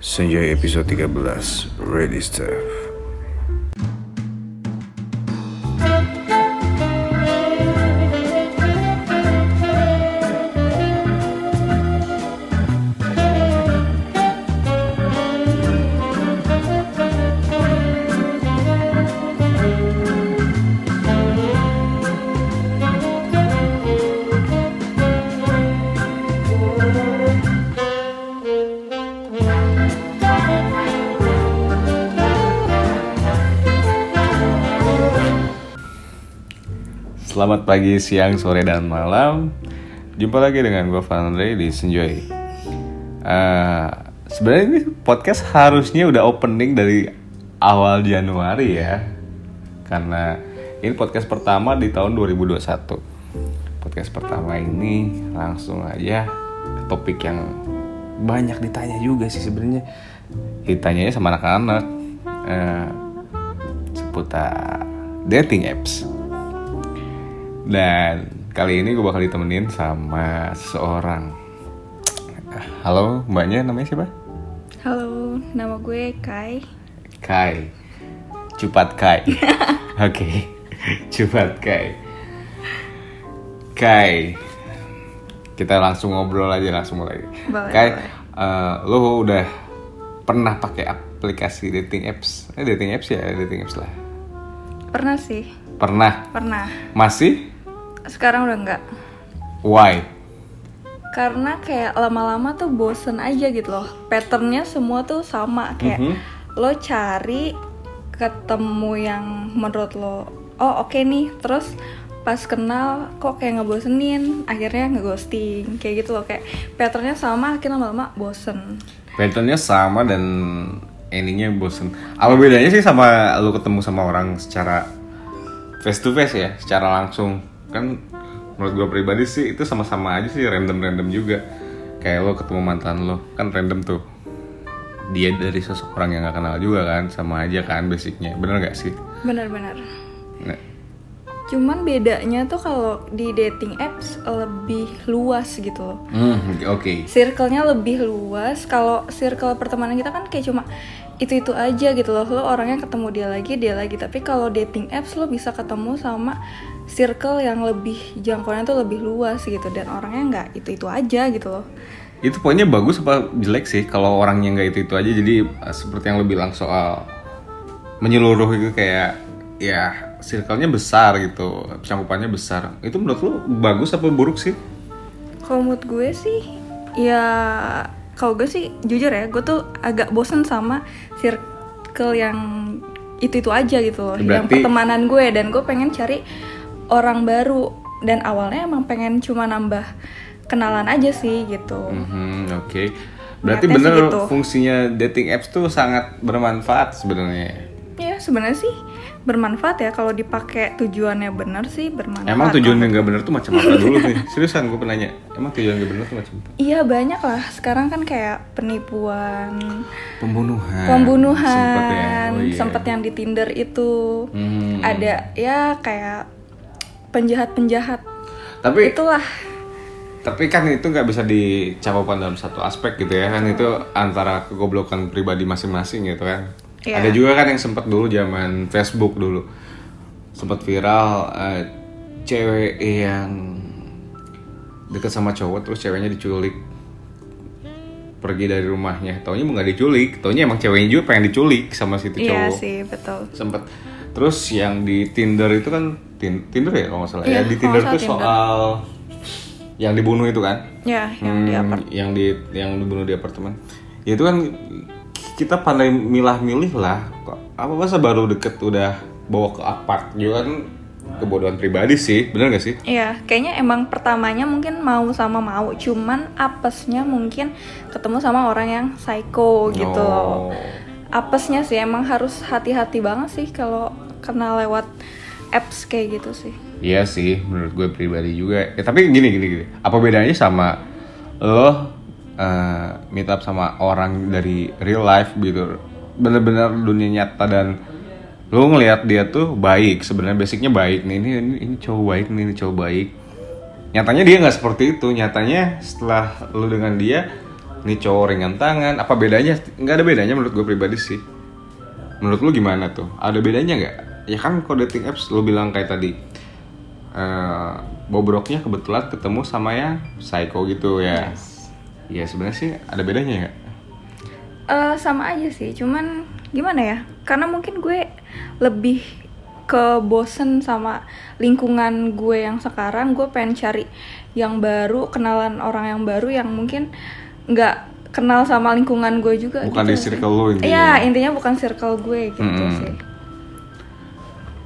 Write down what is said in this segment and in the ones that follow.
Senjai episode 13 Ready Stuff Selamat pagi, siang, sore, dan malam. Jumpa lagi dengan gue Andre di Senjoy. Uh, Sebenarnya ini podcast harusnya udah opening dari awal Januari ya, karena ini podcast pertama di tahun 2021. Podcast pertama ini langsung aja topik yang banyak ditanya juga sih sebenarnya. Ditanyanya sama anak-anak uh, seputar dating apps. Dan kali ini gue bakal ditemenin sama seseorang. Halo, mbaknya namanya siapa? Halo, nama gue Kai. Kai. Cupat Kai. Oke. Cupat Kai. Kai. Kita langsung ngobrol aja langsung mulai. Boleh, Kai, boleh. eh, lo udah pernah pakai aplikasi dating apps? Eh dating apps ya, dating apps lah. Pernah sih, Pernah. pernah. Masih? Sekarang udah enggak. Why? Karena kayak lama-lama tuh bosen aja gitu loh. Patternnya semua tuh sama kayak Mhm. lo cari ketemu yang menurut lo oh oke nih terus pas kenal kok kayak ngebosenin akhirnya ngeghosting kayak gitu loh kayak patternnya sama akhirnya lama-lama bosen Patternnya sama dan endingnya bosen. Apa bedanya sih sama lu ketemu sama orang secara face to face ya, secara langsung? Kan menurut gue pribadi sih itu sama-sama aja sih random-random juga. Kayak lo ketemu mantan lo, kan random tuh. Dia dari sosok orang yang gak kenal juga kan, sama aja kan basicnya. Bener gak sih? benar-benar Nah, cuman bedanya tuh kalau di dating apps lebih luas gitu loh hmm, oke. circle-nya lebih luas. Kalau circle pertemanan kita kan kayak cuma itu-itu aja gitu loh. Lo orangnya ketemu dia lagi, dia lagi. Tapi kalau dating apps lo bisa ketemu sama circle yang lebih jangkauannya tuh lebih luas gitu dan orangnya nggak itu-itu aja gitu loh. Itu poinnya bagus apa jelek sih kalau orangnya nggak itu itu aja jadi eh, seperti yang lo bilang soal menyeluruh itu kayak ya circle-nya besar gitu, cangkupannya besar. Itu menurut lo bagus apa buruk sih? Kalau menurut gue sih ya kalau gue sih jujur ya, gue tuh agak bosen sama circle yang itu-itu aja gitu loh, yang Berarti- pertemanan gue dan gue pengen cari orang baru dan awalnya emang pengen cuma nambah kenalan aja sih gitu. Mhm, Oke. Berarti Niatnya sih bener gitu. fungsinya dating apps tuh sangat bermanfaat sebenarnya. Ya sebenarnya sih bermanfaat ya kalau dipakai tujuannya benar sih bermanfaat. Emang tujuan yang nggak bener tuh macam apa dulu nih? Seriusan gue penanya. Emang tujuan yang nggak bener tuh macam apa? Iya banyak lah. Sekarang kan kayak penipuan, Pembunuhan. pembunuhan, Sempet ya. Oh, iya. sempet yang di Tinder itu. Hmm. Ada ya kayak penjahat-penjahat. Tapi Itulah. Tapi kan itu nggak bisa dicakupan dalam satu aspek gitu ya kan itu antara kegoblokan pribadi masing-masing gitu kan. Iya. Ada juga kan yang sempat dulu zaman Facebook dulu sempat viral eh, cewek yang deket sama cowok terus ceweknya diculik pergi dari rumahnya taunya nggak diculik taunya emang ceweknya juga pengen diculik sama si itu Iya cowok sih betul. sempet terus yang di Tinder itu kan Tinder ya kalau nggak salah Iya, ya di Tinder tuh Tinder. soal yang dibunuh itu kan Ya yang di Hmm, apart. yang di yang dibunuh di apartemen ya itu kan kita pandai milah-milih lah kok apa masa baru deket udah bawa ke apart juga kan kebodohan pribadi sih bener gak sih Iya, kayaknya emang pertamanya mungkin mau sama mau, cuman apesnya mungkin ketemu sama orang yang psycho gitu Oh. loh. Apesnya sih emang harus hati-hati banget sih kalau kenal lewat apps kayak gitu sih. Iya sih, menurut gue pribadi juga. Ya, tapi gini gini gini. Apa bedanya sama lo eh, meet up sama orang dari real life gitu, bener-bener dunia nyata dan lo ngelihat dia tuh baik, sebenarnya basicnya baik nih. Ini ini, ini cowok baik nih, ini cowok baik. Nyatanya dia nggak seperti itu. Nyatanya setelah lo dengan dia, Ini cowok ringan tangan, apa bedanya? Nggak ada bedanya menurut gue pribadi sih. Menurut lu gimana tuh? Ada bedanya nggak? Ya kan kalau dating apps lu bilang kayak tadi, eh bobroknya kebetulan ketemu sama yang psycho gitu ya. Iya sebenarnya sih ada bedanya nggak? Eh, sama aja sih, cuman gimana ya? Karena mungkin gue lebih ke bosen sama lingkungan gue yang sekarang. Gue pengen cari yang baru, kenalan orang yang baru yang mungkin nggak kenal sama lingkungan gue juga. Bukan gitu di sih. circle lu intinya. Iya, intinya bukan circle gue gitu Mm-mm. sih.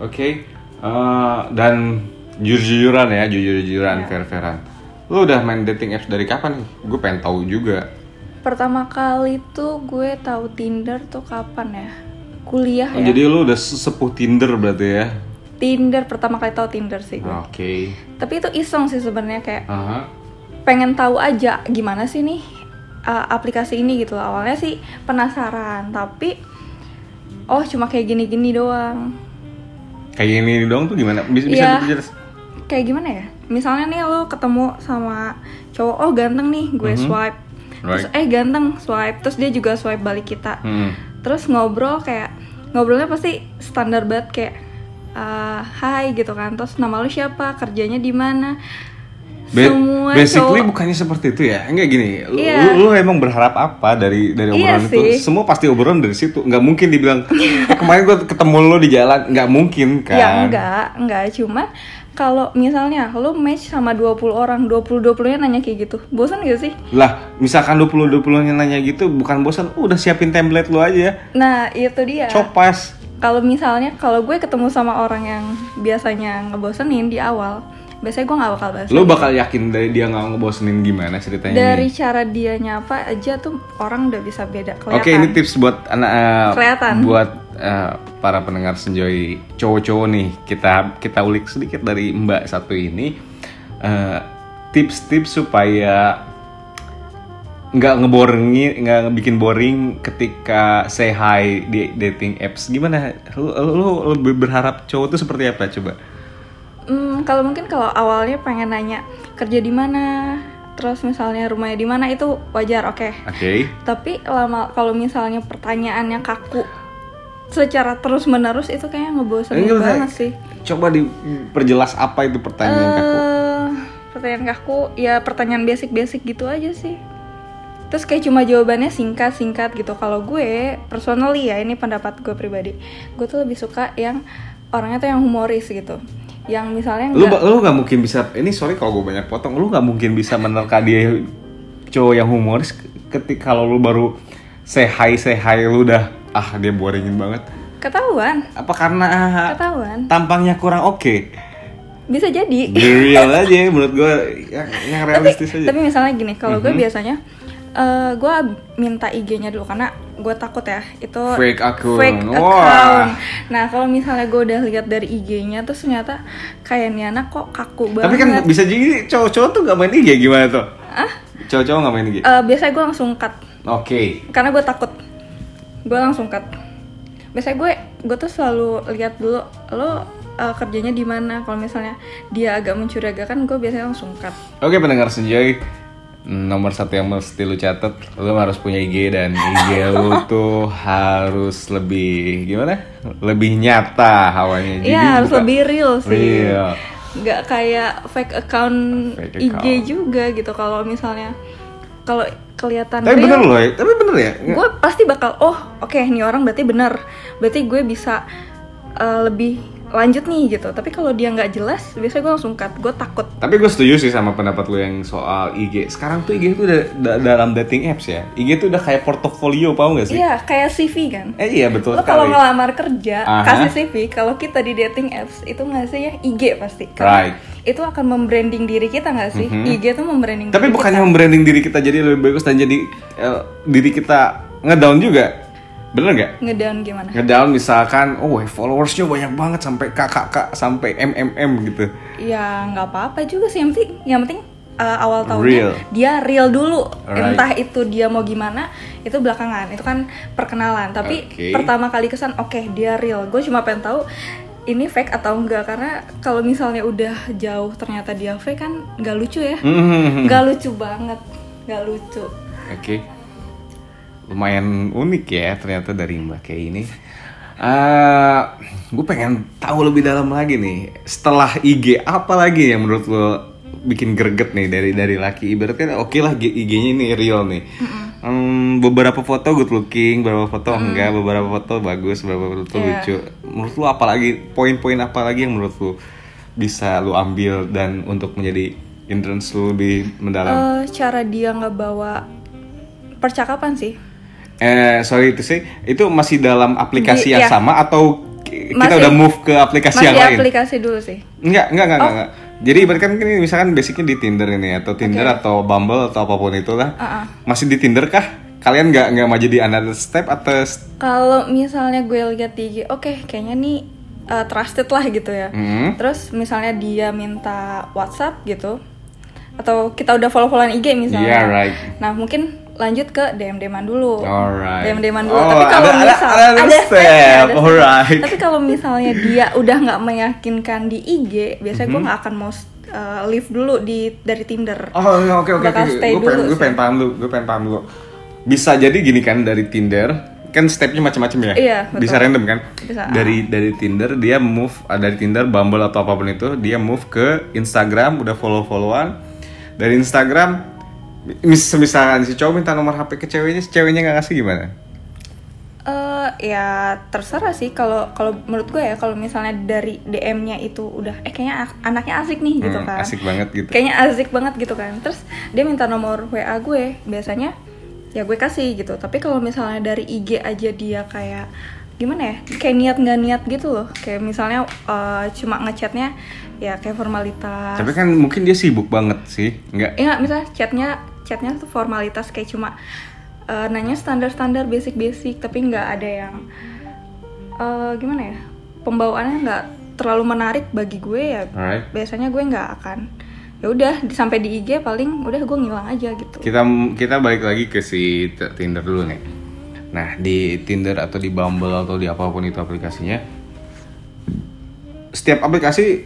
Oke, eh, dan jujur-jujuran ya, jujur-jujuran, Iya. fair-fairan. Lu udah main dating apps dari kapan nih? Gue pengen tahu juga. Pertama kali tuh gue tahu Tinder tuh kapan ya? Kuliah Oh, ya. Jadi lu udah sepuh Tinder berarti ya? Tinder pertama kali tahu Tinder sih gue. Oke. Tapi itu iseng sih sebenarnya kayak Aha. pengen tahu aja gimana sih nih uh, aplikasi ini gitu. Awalnya sih penasaran, tapi oh cuma kayak gini-gini doang. Kayak ini dong tuh gimana? Bisa, bisa dijelas? Kayak gimana ya? Misalnya nih lo ketemu sama cowok, oh ganteng nih, gue Mhm. swipe. Terus Right. eh ganteng, swipe. Terus dia juga swipe balik kita. Hmm. terus ngobrol kayak ngobrolnya pasti standar banget kayak hai gitu kan terus nama lu siapa kerjanya di mana Ba- semua basically cowok bukannya seperti itu ya? Enggak gini. Lu, Iya. lu, lu emang berharap apa dari dari Iya obrolan itu? sih. Semua pasti obrolan dari situ. Nggak mungkin dibilang "Eh, kemarin gue ketemu lu di jalan. Nggak mungkin kan? ya enggak enggak cuma kalau misalnya lu match sama 20 orang 20 20 nya nanya kayak gitu bosan gak sih Lah, misalkan 20 20 nya nanya gitu bukan bosan, udah siapin template lu aja. nah itu dia Copas. kalau misalnya kalau gue ketemu sama orang yang biasanya ngebosenin di awal biasanya gue nggak bakal bahas Lu bakal yakin dari dia nggak ngebosenin gimana ceritanya dari nih? cara dia nyapa aja tuh orang udah bisa beda kelihatan Oke, ini tips buat anak eh, Kelihatan. buat eh, para pendengar senjoy cowok-cowok nih. Kita kita ulik sedikit dari Mbak satu ini Eh, tips-tips supaya nggak ngeboringin, nggak bikin boring ketika say hi di dating apps. Gimana? Lu, lu, lu lebih berharap cowok tuh seperti apa coba? Hmm, kalau mungkin kalau awalnya pengen nanya kerja di mana, terus misalnya rumahnya di mana itu wajar, oke. Oke. Tapi lama kalau misalnya pertanyaannya kaku secara terus menerus itu kayaknya ngebosenin Enggak, banget sih. Coba diperjelas apa itu pertanyaan kaku. Eh, pertanyaan kaku ya pertanyaan basic-basic gitu aja sih. Terus kayak cuma jawabannya singkat-singkat gitu. Kalau gue personally ya ini pendapat gue pribadi, gue tuh lebih suka yang orangnya tuh yang humoris gitu. Yang misalnya lu ba- lu nggak mungkin bisa ini sorry kalau gue banyak potong lu nggak mungkin bisa menerka dia cowok yang humoris ketika kalau lu baru say hi say hi lu udah ah dia boringin banget ketahuan, apa karena ah, ketahuan. tampangnya kurang oke Bisa jadi. real aja menurut gue yang, yang realistis tapi, aja tapi misalnya gini, kalau gue Mhm. biasanya eh gue minta IG-nya dulu karena gue takut ya itu Fake akun. fake account. Nah kalau misalnya gue udah lihat dari IG-nya terus ternyata kayak nih anak kok kaku banget. tapi kan bisa jadi cowok-cowok tuh gak main IG gimana tuh cowok-cowok gak main IG Eh, biasanya gue langsung cut oke karena gue takut. Gue langsung cut. Biasanya gue gue tuh selalu lihat dulu lo eh, kerjanya di mana. Kalau misalnya dia agak mencurigakan, gue biasanya langsung cut. Oke pendengar senjoy Nomor satu yang mesti lu catet Lu harus punya IG dan IG lu tuh harus lebih Gimana? Lebih nyata hawanya Jadi Iya harus lebih real sih. Real. Nggak kayak fake account Fake IG account. juga gitu. Kalau misalnya kalau kelihatan Tapi real, bener loh ya Tapi bener ya gue pasti bakal oh oke nih orang berarti bener. Berarti gue bisa eh, lebih lanjut nih gitu. Tapi kalau dia nggak jelas, biasanya gue langsung cut. Gue takut. Tapi gue setuju sih sama pendapat lu yang soal IG Sekarang tuh IG tuh udah da- dalam dating apps ya IG tuh udah kayak portofolio paham gak sih? Iya kayak CV kan. Eh iya betul Lo kalau ngelamar kerja Aha. kasih CV, kalau kita di dating apps itu ngasihnya IG pasti. Right. Itu akan membranding diri kita nggak sih? Mhm. IG tuh membranding. Tapi diri bukannya kita. membranding diri kita jadi lebih bagus dan jadi eh, diri kita ngedown juga Bener gak? ngedown gimana? ngedown misalkan oh followersnya banyak banget sampai kakak sampai mmm gitu Ya nggak apa-apa juga sih yang penting yang penting uh, awal tahunnya Real. dia real dulu. Alright. Entah itu dia mau gimana itu belakangan itu kan perkenalan. Tapi Oke. pertama kali kesan oke dia real. Gue cuma pengen tahu ini fake atau enggak karena kalau misalnya udah jauh ternyata dia fake kan nggak lucu ya. Mhm. Nggak lucu banget, nggak lucu. Oke. Lumayan unik ya ternyata dari Mbak Kay ini. Eh, gue pengen tahu lebih dalam lagi nih. Setelah IG apa lagi yang menurut lo bikin greget nih dari dari laki? Ibarat kan oke lah IG-nya ini real nih. Hmm, beberapa foto good looking, beberapa foto enggak, beberapa foto bagus, beberapa foto Iya. lucu. Menurut lo apa lagi? Poin-poin apa lagi yang menurut lo bisa lo ambil dan untuk menjadi entrance lo lebih mendalam? Eh, cara dia ngebawa percakapan sih Eh, sorry itu sih, itu masih dalam aplikasi Di- yang iya. sama atau ki- kita Masih- udah move ke aplikasi masih yang lain? aplikasi dulu sih Enggak, enggak, enggak, Oh. enggak. Jadi ibarat kan ini misalkan basicnya di Tinder ini atau Tinder Oke. atau Bumble atau apa pun itulah. Uh-uh. Masih di Tinder kah? Kalian nggak nggak maju di another step atau kalau misalnya gue lihat di IG oke kayaknya nih uh, trusted lah gitu ya Hmm. terus misalnya dia minta WhatsApp gitu atau kita udah follow-followan IG misalnya Yeah, right. nah mungkin lanjut ke DM DMan dulu Alright. DM DMan dulu Oh, tapi kalau ada- ada- misal ada step, stepnya, ada step. alright. tapi kalau misalnya dia udah nggak meyakinkan di IG biasanya gue nggak akan mau uh, leave dulu di dari Tinder. Oh, iya, oke oke oke. Gue pengen gue pengen paham dulu, gue pengen paham dulu. Bisa jadi gini kan dari Tinder, kan stepnya macam-macam ya. Iya, betul. Bisa random kan? Bisa. Dari dari Tinder dia move ah, dari Tinder, Bumble atau apa pun itu, dia move ke Instagram, udah follow-followan. Dari Instagram mis misalkan si cowok minta nomor HP ke ceweknya, si ceweknya nggak ngasih gimana? Eh ya terserah sih kalau kalau menurut gue ya kalau misalnya dari DM-nya itu udah eh kayaknya anaknya asik nih gitu Hmm, kan. asik banget gitu. Kayaknya asik banget gitu kan. Terus dia minta nomor WA gue, biasanya ya gue kasih gitu. Tapi kalau misalnya dari IG aja dia kayak gimana ya? Kayak niat nggak niat gitu loh. Kayak misalnya eh, cuma ngechatnya ya kayak formalitas. Tapi kan mungkin dia sibuk banget sih, nggak? Ya misalnya chatnya chatnya tuh formalitas kayak cuma eh, nanya standar-standar basic-basic tapi nggak ada yang eh, gimana ya pembawaannya nggak terlalu menarik bagi gue ya Alright. biasanya gue nggak akan ya udah sampai di IG paling udah gue ngilang aja gitu kita kita balik lagi ke si Tinder dulu nih. Nah di Tinder atau di Bumble atau di apa pun itu aplikasinya, setiap aplikasi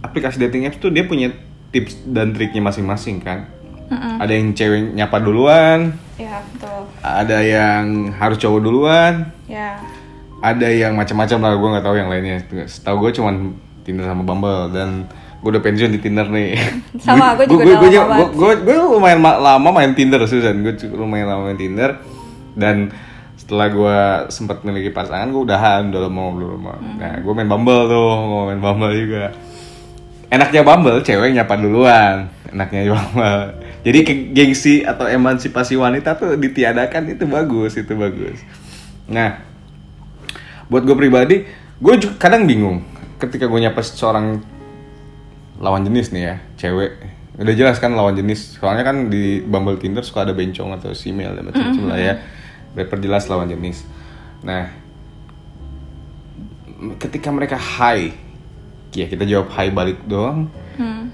aplikasi dating apps tuh dia punya tips dan triknya masing-masing kan. Mm-mm. Ada yang cewek nyapa duluan, ya betul ada yang harus cowok duluan, ya ada yang macam-macam lah gue nggak tahu yang lainnya. Setahu gue cuman Tinder sama Bumble dan gue udah pensiun di Tinder nih. Sama, gue juga gue, gue, banget gue, gue lumayan ma- lama main Tinder Susan. Gue lumayan lama main Tinder dan setelah gue sempat memiliki pasangan gue udahan udah lama belum lama. Hmm. Nah gue main Bumble tuh, gue main Bumble juga. Enaknya Bumble cewek nyapa duluan, enaknya Bumble. Jadi gengsi atau emansipasi wanita tuh ditiadakan itu bagus, itu bagus. Nah, buat gue pribadi gue juga kadang bingung ketika gue nyapa seorang lawan jenis nih ya cewek. Udah jelas kan lawan jenis. Soalnya kan di Bumble Tinder suka ada bencong atau simel dan macam-macam lah ya. Perjelas lawan jenis. Nah ketika mereka hi ya kita jawab hi balik doang. Hmm.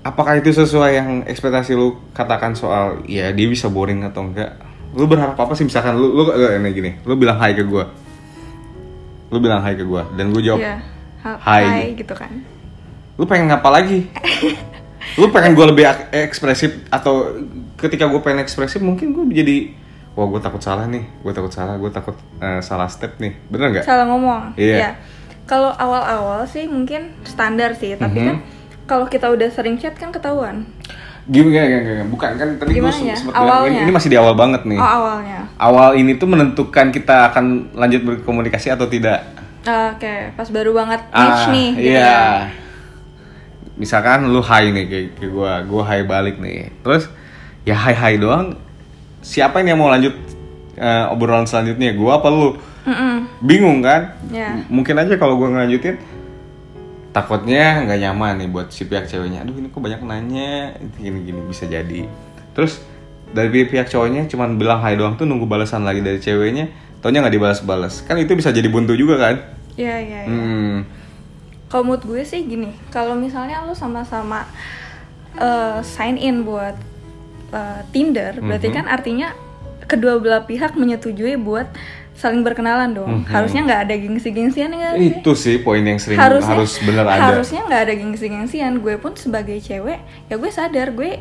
apakah itu sesuai yang ekspektasi lu katakan soal ya dia bisa boring atau enggak? Lu berharap apa sih? Misalkan lu lu eh, ini gini lu bilang hai ke gua. Lu bilang hai ke gua dan gue jawab Hai. hai gitu kan. Lu pengen ngapa lagi? Lu pengen gue lebih ekspresif atau ketika gue pengen ekspresif mungkin gue jadi wah gue takut salah nih gue takut salah gue takut eh, salah step nih. Bener nggak? Salah ngomong Iya. ya kalau awal-awal sih mungkin standar sih tapi Mhm. kan kalau kita udah sering chat kan ketahuan. Gini gini, gini, gini. bukan kan tadi gue Gimana ya? sempat bilang ini, masih di awal banget nih. Oh awalnya. Awal ini tuh menentukan kita akan lanjut berkomunikasi atau tidak. Ah, oke pas baru banget match nih gitu iya. ya. misalkan lu hai nih kayak, kayak gue gue hai balik nih. Terus ya hai hai doang. Siapa yang mau lanjut eh, obrolan selanjutnya? Gue apa lu Mm-mm. bingung kan Ya. M- mungkin aja kalau gue ngelanjutin takutnya nggak nyaman nih buat si pihak ceweknya aduh ini kok banyak nanya gini gini bisa jadi terus dari pihak cowoknya cuman bilang hai doang tuh nunggu balasan lagi dari ceweknya taunya nggak dibalas-balas kan itu bisa jadi buntu juga kan Iya iya. iya. hmm. Kalau mood gue sih gini, kalau misalnya lo sama-sama eh, sign in buat eh, Tinder, berarti Mhm. kan artinya kedua belah pihak menyetujui buat saling berkenalan dong. Mhm. Harusnya nggak ada gengsi-gengsian ya itu sih poin yang sering harusnya harus bener ada harusnya nggak ada gengsi-gengsian gue pun sebagai cewek ya gue sadar gue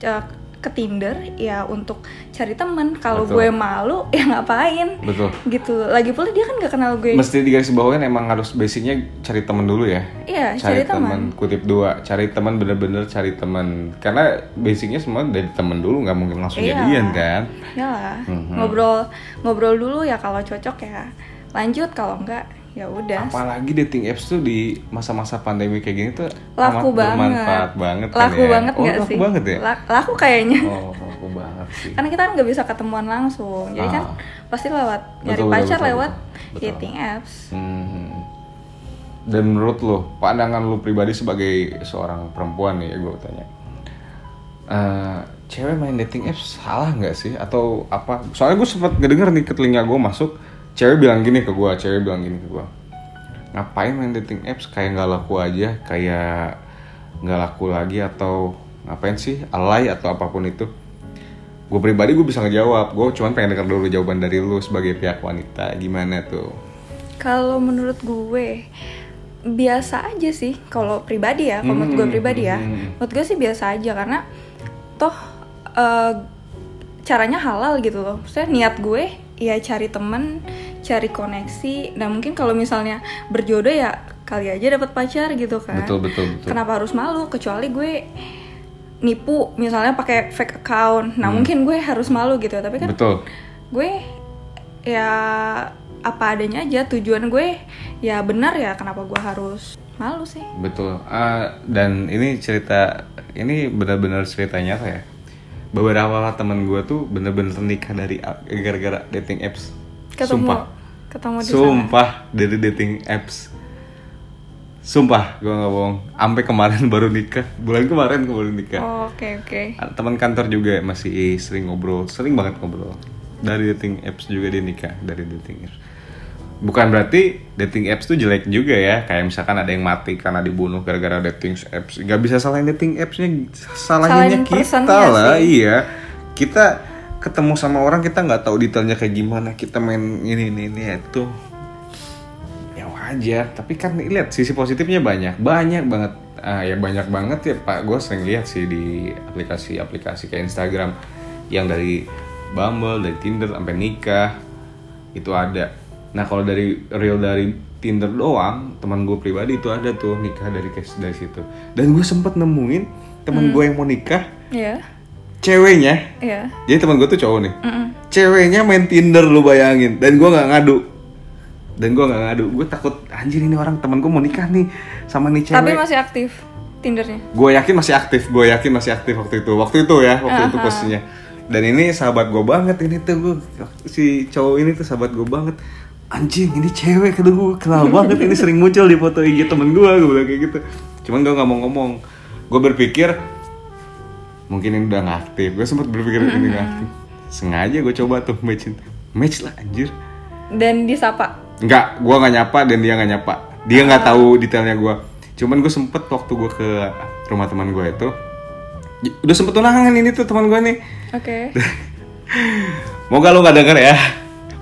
eh, ke Tinder ya untuk cari temen kalau gue malu ya ngapain Betul. gitu lagi pula dia kan gak kenal gue Mesti digaris bawain emang harus basicnya cari temen dulu ya. Iya, cari cari teman. Kutip dua, cari teman bener-bener cari teman. Karena basicnya semua dari temen dulu nggak mungkin langsung Iya. jadian kan. ya Mhm. ngobrol ngobrol dulu ya kalau cocok ya lanjut kalau enggak ya udah Apalagi dating apps tuh di masa-masa pandemi kayak gini tuh laku amat banget bermanfaat banget kan laku ya. banget oh, nggak laku sih banget ya. La- laku kayaknya Oh, laku banget sih. karena kita kan nggak bisa ketemuan langsung jadi kan Ah. pasti lewat Betul, nyari betul, pacar betul, lewat betul. dating apps Hmm. Dan menurut lo, pandangan lo pribadi sebagai seorang perempuan nih, gue tanya, Eh, cewek main dating apps salah nggak sih atau apa? Soalnya gue sempat ngedenger nih ke telinga gue masuk, cewek bilang gini ke gue, cewek bilang gini ke gue, ngapain main dating apps kayak nggak laku aja, kayak nggak laku lagi atau ngapain sih alay atau apa pun itu? Gue pribadi gue bisa ngejawab, gue cuman pengen denger dulu jawaban dari lu sebagai pihak wanita, gimana tuh? Kalau menurut gue biasa aja sih kalau pribadi ya, kalau menurut gue Hmm, pribadi ya. hmm. Menurut gue sih biasa aja karena toh eh, caranya halal gitu loh. Maksudnya niat gue ya cari temen, cari koneksi. Nah mungkin kalau misalnya berjodoh ya kali aja dapat pacar gitu kan. Betul, betul, betul. Kenapa harus malu? Kecuali gue nipu misalnya pakai fake account. Nah mungkin gue harus malu gitu. Tapi kan Hmm. Betul. gue ya apa adanya aja tujuan gue ya benar ya kenapa gue harus malu sih Betul. Ah, dan ini cerita ini benar-benar cerita nyata ya. Beberapa teman gue tuh bener-bener nikah dari gara-gara dating apps. ketemu Sumpah. Ketemu di sana Sumpah dari dating apps. Sumpah, gue nggak bohong. Sampai kemarin baru nikah. Bulan kemarin gue baru nikah. Oh, oke oke Teman kantor juga masih sering ngobrol, sering banget ngobrol. Dari dating apps juga dia nikah dari dating apps. Bukan berarti dating apps tuh jelek juga ya. Kayak misalkan ada yang mati karena dibunuh gara-gara dating apps. Gak bisa salahin dating appsnya, Salahin salahinnya kita lah. sih. Iya, kita ketemu sama orang kita nggak tahu detailnya kayak gimana. Kita main ini ini ini itu. Ya wajar. Tapi kan lihat sisi positifnya banyak, banyak banget. Ah, ya banyak banget ya Pak. Gue sering lihat sih di aplikasi-aplikasi kayak Instagram yang dari Bumble, dari Tinder sampai nikah itu ada. Nah kalau dari real dari Tinder doang, teman gue pribadi itu ada tuh nikah dari case dari situ. Dan gue sempet nemuin teman gue yang mau nikah, Iya, ceweknya. iya. Jadi teman gue tuh cowok nih, Mm-mm. ceweknya main Tinder lu bayangin. Dan gue nggak ngadu. Dan gue nggak ngadu. Gue takut anjir ini orang teman gue mau nikah nih sama nih cewek. Tapi masih aktif Tindernya. Gue yakin masih aktif, gue yakin masih aktif waktu itu. Waktu itu ya, waktu itu Aha. posisinya. Dan ini sahabat gue banget ini tuh gue si cowok ini tuh sahabat gue banget. Anjing ini cewek kata gue kenal banget ini sering muncul di foto IG temen gue gue bilang kayak gitu. Cuman gue nggak mau ngomong. Gue berpikir mungkin ini udah nggak aktif. Gue sempat berpikir ini nggak aktif. Sengaja gue coba tuh matchin, match lah anjir. Dan disapa. Enggak, gue nggak nyapa dan dia nggak nyapa. Dia nggak tahu detailnya gue. Cuman gue sempet waktu gue ke rumah teman gue itu, udah sempet tunangan ini tuh teman gue nih. Oke. Moga lu nggak denger ya.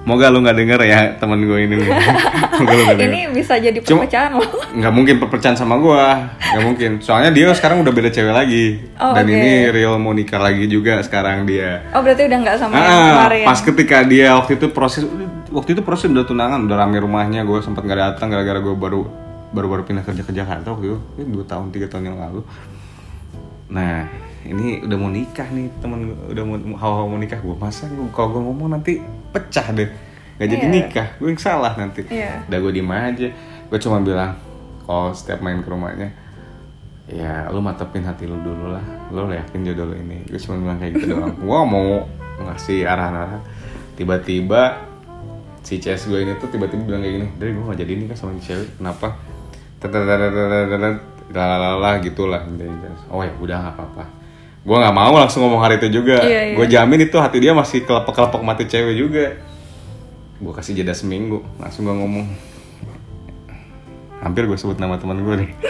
Moga lu nggak denger ya teman gue ini. nih. Moga lu denger. Ini bisa jadi Cuma- perpecahan loh. Nggak mungkin perpecahan sama gue, nggak mungkin. Soalnya dia sekarang udah beda cewek lagi. Oh, dan oke. ini real mau nikah lagi juga sekarang dia. Oh berarti udah nggak sama yang Ah, kemarin. pas ketika dia waktu itu proses waktu itu proses udah tunangan udah rame rumahnya gue sempat nggak datang gara-gara gue baru baru baru pindah kerja ke Jakarta waktu itu Ini dua tahun tiga tahun yang lalu nah ini udah mau nikah nih temen udah mau hawa mau nikah gue masa kalau gue ngomong nanti pecah deh. Nggak jadi Iya. nikah. Gue yang salah nanti. Iya. udah gue diem aja. Gue cuma bilang kalau setiap main ke rumahnya. Ya lu matepin hati lu dulu lah. Lu yakin jodoh lu ini. Gue cuma bilang kayak gitu doang. Gue mau ngasih arahan-arahan. Tiba-tiba si CS gue ini tuh tiba-tiba bilang kayak gini dari gue gak jadi nikah sama cewek. Kenapa? Lalala gitulah. Oh ya udah nggak apa-apa gue nggak mau langsung ngomong hari itu juga. Iya, iya. gue jamin itu hati dia masih kelepek-kelepek mati cewek juga. Gue kasih jeda seminggu langsung gue ngomong. Hampir gue sebut nama teman gue nih.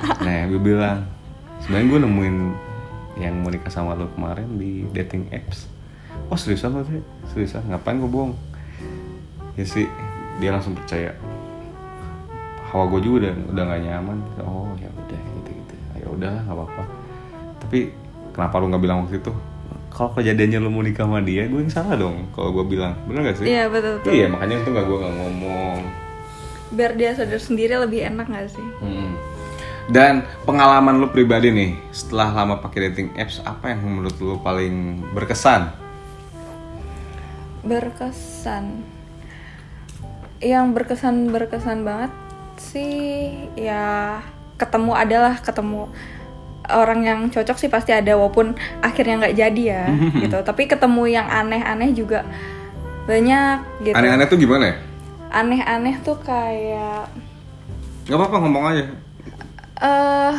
Nah gue bilang sebenarnya gue nemuin yang mau nikah sama lo kemarin di dating apps. Oh seriusan lo sih seriusan ngapain gue bohong? Ya sih dia langsung percaya. Hawa gue juga udah udah gak nyaman. Oh ya udah gitu gitu ya udahlah nggak apa-apa. Tapi kenapa lu nggak bilang waktu itu kalau kejadiannya lu mau nikah sama dia gue yang salah dong kalau gue bilang bener gak sih Iya betul betul. iya makanya itu gak gue gak ngomong Biar dia sadar sendiri lebih enak gak sih? Mm. dan pengalaman lu pribadi nih setelah lama pakai dating apps apa yang menurut lu paling berkesan Berkesan. Yang berkesan berkesan banget sih ya ketemu adalah ketemu orang yang cocok sih pasti ada walaupun akhirnya nggak jadi ya gitu. Tapi ketemu yang aneh-aneh juga banyak gitu. aneh-aneh tuh gimana ya Aneh-aneh tuh kayak nggak apa-apa ngomong aja eh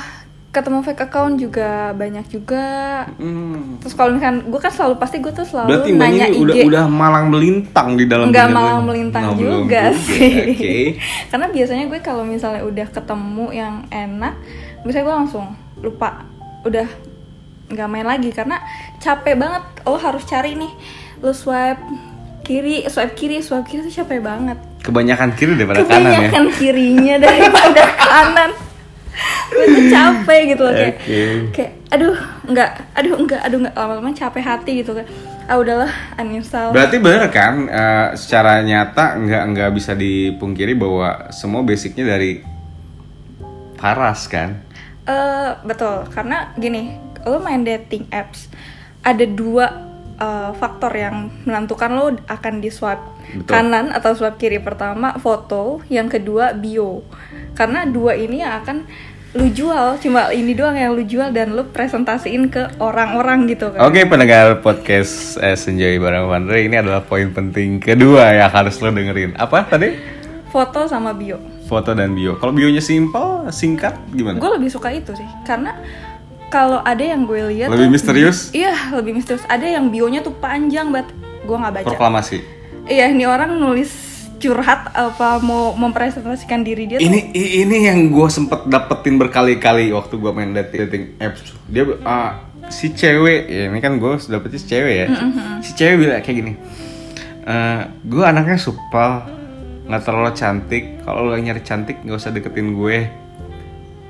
ketemu fake account juga banyak juga. Hmm. Terus kalau misalkan gue kan selalu pasti gue tuh selalu Berarti nanya ini IG. udah udah malang melintang di dalam nggak lu. melintang Nah, belum juga sih Oke. karena biasanya gue kalau misalnya udah ketemu yang enak biasanya gue langsung lupa udah nggak main lagi karena capek banget lo harus cari nih lo swipe kiri swipe kiri swipe kiri tuh capek banget Kebanyakan kiri daripada kanan ya. kebanyakan kirinya daripada kanan gue tuh capek gitu loh kayak Oke. kayak aduh nggak aduh enggak aduh nggak lama-lama capek hati gitu kan ah udahlah uninstall Berarti bener kan eh, secara nyata nggak nggak bisa dipungkiri bahwa semua basicnya dari paras kan. Eh, betul, karena gini, lo main dating apps ada dua eh, faktor yang menentukan lo akan di swipe Betul. kanan atau swipe kiri. Pertama foto, yang kedua bio. Karena dua ini yang akan lu jual, cuma ini doang yang lu jual dan lu presentasiin ke orang-orang gitu kan. Oke pendengar podcast eh, Senjoy bareng Vandre ini adalah poin penting kedua yang harus lo dengerin. Apa tadi? Foto sama bio. Foto dan bio. Kalau bionya simpel, singkat gimana? Gue lebih suka itu sih, karena kalau ada yang gue lihat Lebih tuh- misterius? Iya, lebih misterius. Ada yang bionya tuh panjang banget. Gue nggak baca. Proklamasi. Iya, ini orang nulis curhat apa mau mempresentasikan diri dia tuh. Ini i- ini yang gue sempet dapetin berkali-kali waktu gue main dating, dating apps. Dia ah, si cewek, ya ini kan gue dapetnya si cewek ya. Si cewek bilang kayak gini. gue anaknya supel, nggak terlalu cantik. Kalau lo nyari cantik nggak usah deketin gue.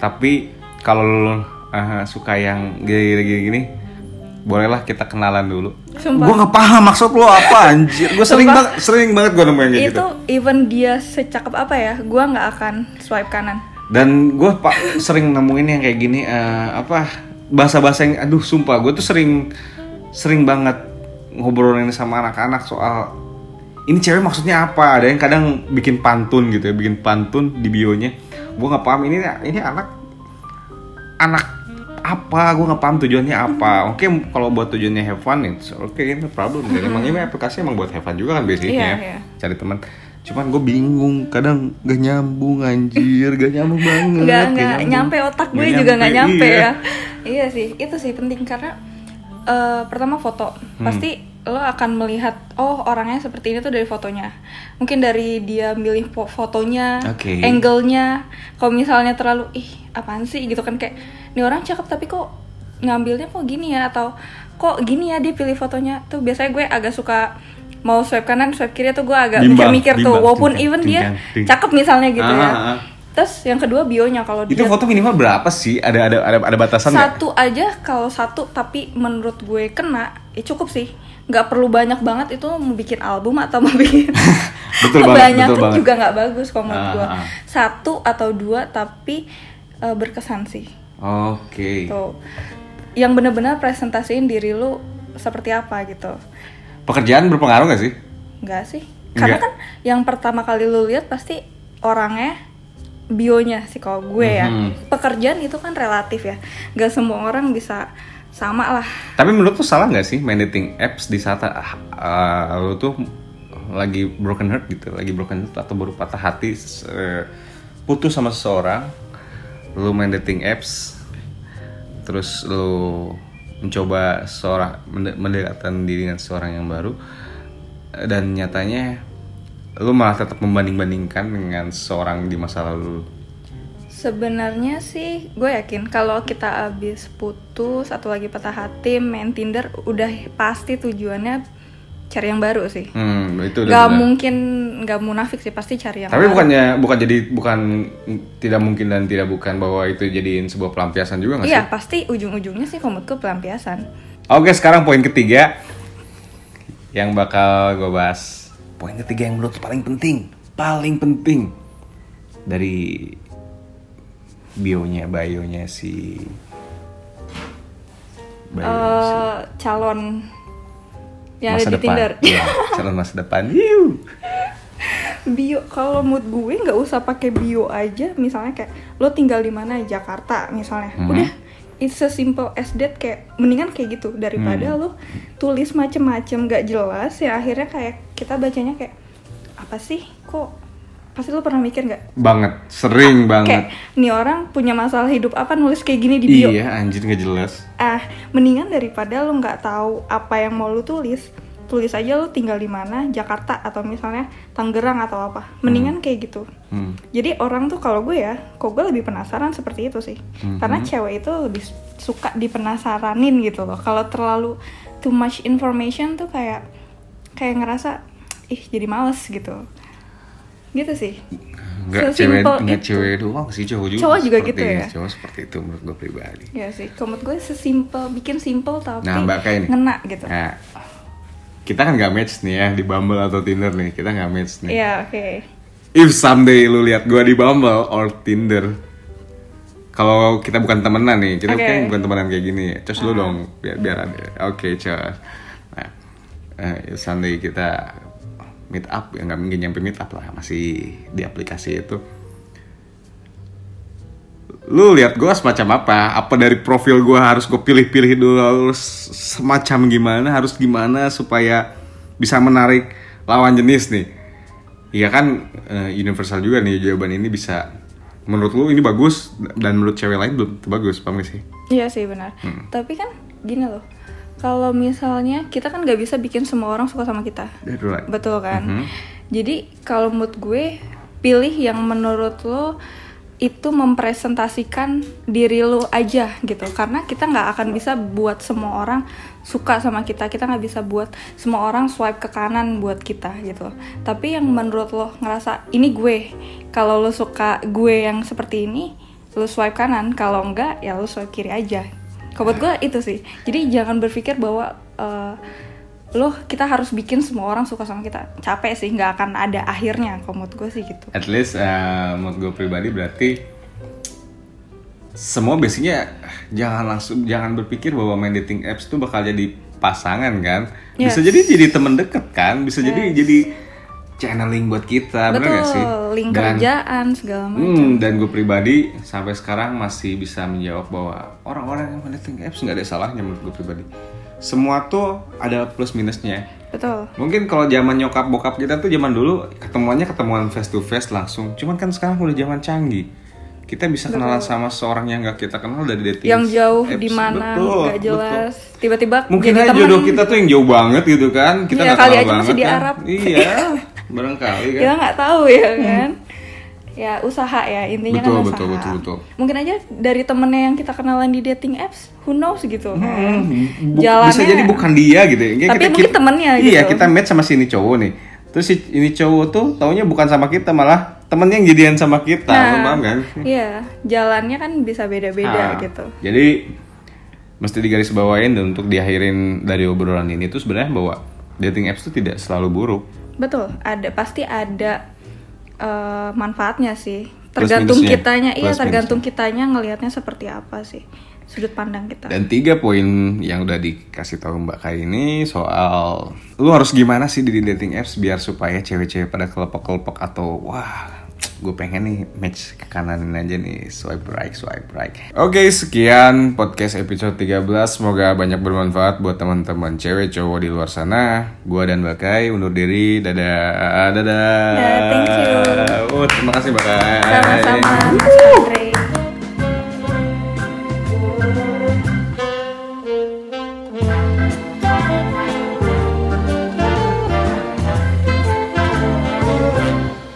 Tapi kalau lo eh, suka yang gini-gini, bolehlah kita kenalan dulu. Sumpah. Gue nggak paham maksud lo apa anjir. Gue sering banget, sering banget gue nemuin kayak itu gitu. even dia secakep apa ya, gua nggak akan swipe kanan. dan gue pak sering nemuin yang kayak gini eh, apa bahasa-bahasa yang aduh sumpah gue tuh sering sering banget ngobrolin sama anak-anak soal ini cewek maksudnya apa? Ada yang kadang bikin pantun gitu ya bikin pantun di bionya. Gue nggak paham ini ini anak anak apa? Gue nggak paham tujuannya apa. Oke kalau buat tujuannya have fun it's oke no problem. Dan emang ini aplikasi emang buat have fun juga kan basicnya Iya, iya. cari teman. Cuman gue bingung kadang gak nyambung anjir. Gak nyambung banget Nggak gak nggak nyampe otak gue juga nggak nyampe ya. Iya sih, itu sih penting karena eh, pertama foto. Hmm. pasti lo akan melihat oh orangnya seperti ini tuh dari fotonya. Mungkin dari dia milih fo- fotonya, Oke. angle-nya. Kalau misalnya terlalu ih apaan sih gitu kan kayak ini orang cakep tapi kok ngambilnya kok gini ya atau kok gini ya dia pilih fotonya tuh biasanya gue agak suka mau swipe kanan swipe kiri tuh gue agak mikir-mikir tuh walaupun bimbang, even dia bimbang, bimbang. cakep misalnya gitu ya Ah, ah, ah. terus yang kedua bionya kalau itu dia foto minimal berapa sih ada ada ada, ada batasan satu aja kalau satu tapi menurut gue kena ya cukup sih nggak perlu banyak banget itu mau bikin album atau mau bikin Betul banget, banyak betul banget. juga nggak bagus kalau menurut Ah, gue ah. satu atau dua tapi eh, berkesan sih. Oke. Tuh yang benar-benar presentasiin diri lu seperti apa gitu. Pekerjaan berpengaruh nggak sih? Enggak sih. Karena Nggak. kan yang pertama kali lu lihat pasti orangnya bionya sih kalau gue ya. Mhm. pekerjaan itu kan relatif ya. Nggak semua orang bisa sama lah Tapi menurut lu salah nggak sih main dating apps di saat uh, lu tuh lagi broken heart gitu, lagi broken heart atau baru patah hati, putus sama seseorang, lu main dating apps, terus lu mencoba seorang mende- mendekatkan diri dengan seorang yang baru, dan nyatanya lu malah tetap membanding-bandingkan dengan seorang di masa lalu. Sebenarnya sih gue yakin kalau kita abis putus atau lagi patah hati main Tinder udah pasti tujuannya cari yang baru sih Hmm, itu udah nggak benar. mungkin nggak munafik sih pasti cari yang Tapi baru. bukannya bukan jadi bukan tidak mungkin dan tidak bukan bahwa itu jadiin sebuah pelampiasan juga nggak Iya sih? pasti ujung-ujungnya sih kalau menurut gue pelampiasan Oke, sekarang poin ketiga yang bakal gue bahas. Poin ketiga yang menurut paling penting, paling penting dari bionya, bionya si bio si Eh, calon yang masa ada di depan. Tinder. Iya, calon masa depan. Yuh. bio kalau mood gue nggak usah pakai bio aja misalnya kayak lo tinggal di mana Jakarta misalnya Mhm. udah it's a simple as that kayak mendingan kayak gitu daripada Hmm. lo tulis macem-macem gak jelas ya akhirnya kayak kita bacanya kayak apa sih kok pasti lo pernah mikir nggak Banget, sering banget. kayak nih orang punya masalah hidup apa nulis kayak gini di bio Iya, anjir nggak jelas. ah mendingan daripada lo nggak tahu apa yang mau lo tulis tulis aja lo tinggal di mana Jakarta atau misalnya Tangerang atau apa mendingan kayak gitu Hmm. jadi orang tuh kalau gue ya kok gue lebih penasaran seperti itu sih Mhm. karena cewek itu lebih suka dipenasaranin gitu loh kalau terlalu too much information tuh kayak kayak ngerasa ih jadi males gitu gitu sih Nggak cewek, Sesimpel nggak itu. cewek doang sih cowok juga. Cowok juga seperti- gitu ya? Cowok seperti itu menurut gue pribadi. ya sih menurut gue sesimpel bikin simple tapi Nah, Mbak Kay nih. ngena gitu Nah, kita kan nggak match nih ya di Bumble atau Tinder nih. Kita nggak match nih. Iya oke If someday lu lihat gua di Bumble or Tinder, kalau kita bukan temenan nih, kita Oke. kan bukan temenan kayak gini. Cus lu dong, biar biar ada. Oke, cus. Nah, eh, if someday kita meet up, ya nggak mungkin nyampe meet up lah, masih di aplikasi itu. Lu lihat gua semacam apa? Apa dari profil gua harus gue pilih-pilih dulu harus semacam gimana, harus gimana supaya bisa menarik lawan jenis nih. Iya kan eh, universal juga nih jawaban ini bisa menurut lu ini bagus dan menurut cewek lain belum bagus, paham gak sih? Iya sih benar. Hmm. Tapi kan gini loh. Kalau misalnya kita kan nggak bisa bikin semua orang suka sama kita. Right. Betul kan? Mhm. Jadi kalau mood gue pilih yang menurut lo itu mempresentasikan diri lo aja gitu. Karena kita nggak akan bisa buat semua orang suka sama kita. Kita nggak bisa buat semua orang swipe ke kanan buat kita gitu. Tapi yang menurut lo ngerasa ini gue. Kalau lo suka gue yang seperti ini, lo swipe kanan. Kalau enggak ya lo swipe kiri aja. Kalau buat gue itu sih. Jadi jangan berpikir bahwa eh, loh kita harus bikin semua orang suka sama kita capek sih nggak akan ada akhirnya kalau menurut gue sih gitu At least eh, menurut gue pribadi berarti semua basicnya jangan langsung jangan berpikir bahwa main dating apps itu bakal jadi pasangan kan. Bisa Yes. jadi jadi teman deket kan, bisa jadi jadi channeling buat kita, bener betul gak sih? link Dan- kerjaan segala macam Hmm, dan gue pribadi sampai sekarang masih bisa menjawab bahwa orang-orang yang main dating apps nggak ada salahnya menurut gue pribadi. Semua tuh ada plus minusnya. betul Mungkin kalau zaman nyokap bokap kita tuh zaman dulu ketemuannya ketemuan face to face langsung. Cuman kan sekarang udah zaman canggih. Kita bisa kenalan sama seorang yang nggak kita kenal dari dating yang jauh di mana Betul, nggak jelas tiba-tiba betul. Mungkin aja jodoh kita tuh yang jauh banget gitu kan. Kita Iya, nggak kali kenal aja masih banget di kan. Arab. Iya, barangkali kan. kita nggak tahu ya kan ya usaha ya intinya Betul, kan betul, usaha betul, betul. mungkin aja dari temennya yang kita kenalan di dating apps who knows gitu kan Hmm, bu- jalannya bisa jadi bukan dia gitu ya. Tapi mungkin temennya Iya, gitu. kita match sama si ini cowok nih. Terus si ini cowok tuh taunya bukan sama kita malah temennya yang jadian sama kita, Nah, paham kan? iya jalannya kan bisa beda-beda Ah, gitu Jadi mesti digarisbawain dan untuk diakhirin dari obrolan ini tuh sebenarnya bahwa dating apps tuh tidak selalu buruk. Betul, ada pasti ada eh, manfaatnya sih. Tergantung kitanya, iya Plus tergantung kitanya ngelihatnya seperti apa sih sudut pandang kita. Dan tiga poin yang udah dikasih tahu Mbak Kai ini soal lu harus gimana sih di dating apps biar supaya cewek-cewek pada kelepek-kelepek atau wah gue pengen nih match ke kananin aja nih swipe right swipe right. Oke sekian podcast episode 13 semoga banyak bermanfaat buat teman-teman cewek cowok di luar sana. Gua dan Mbak Kai undur diri dadah dadah. Ya, thank you. Oh terima kasih Mbak Kai. Sama-sama, Mas Andre.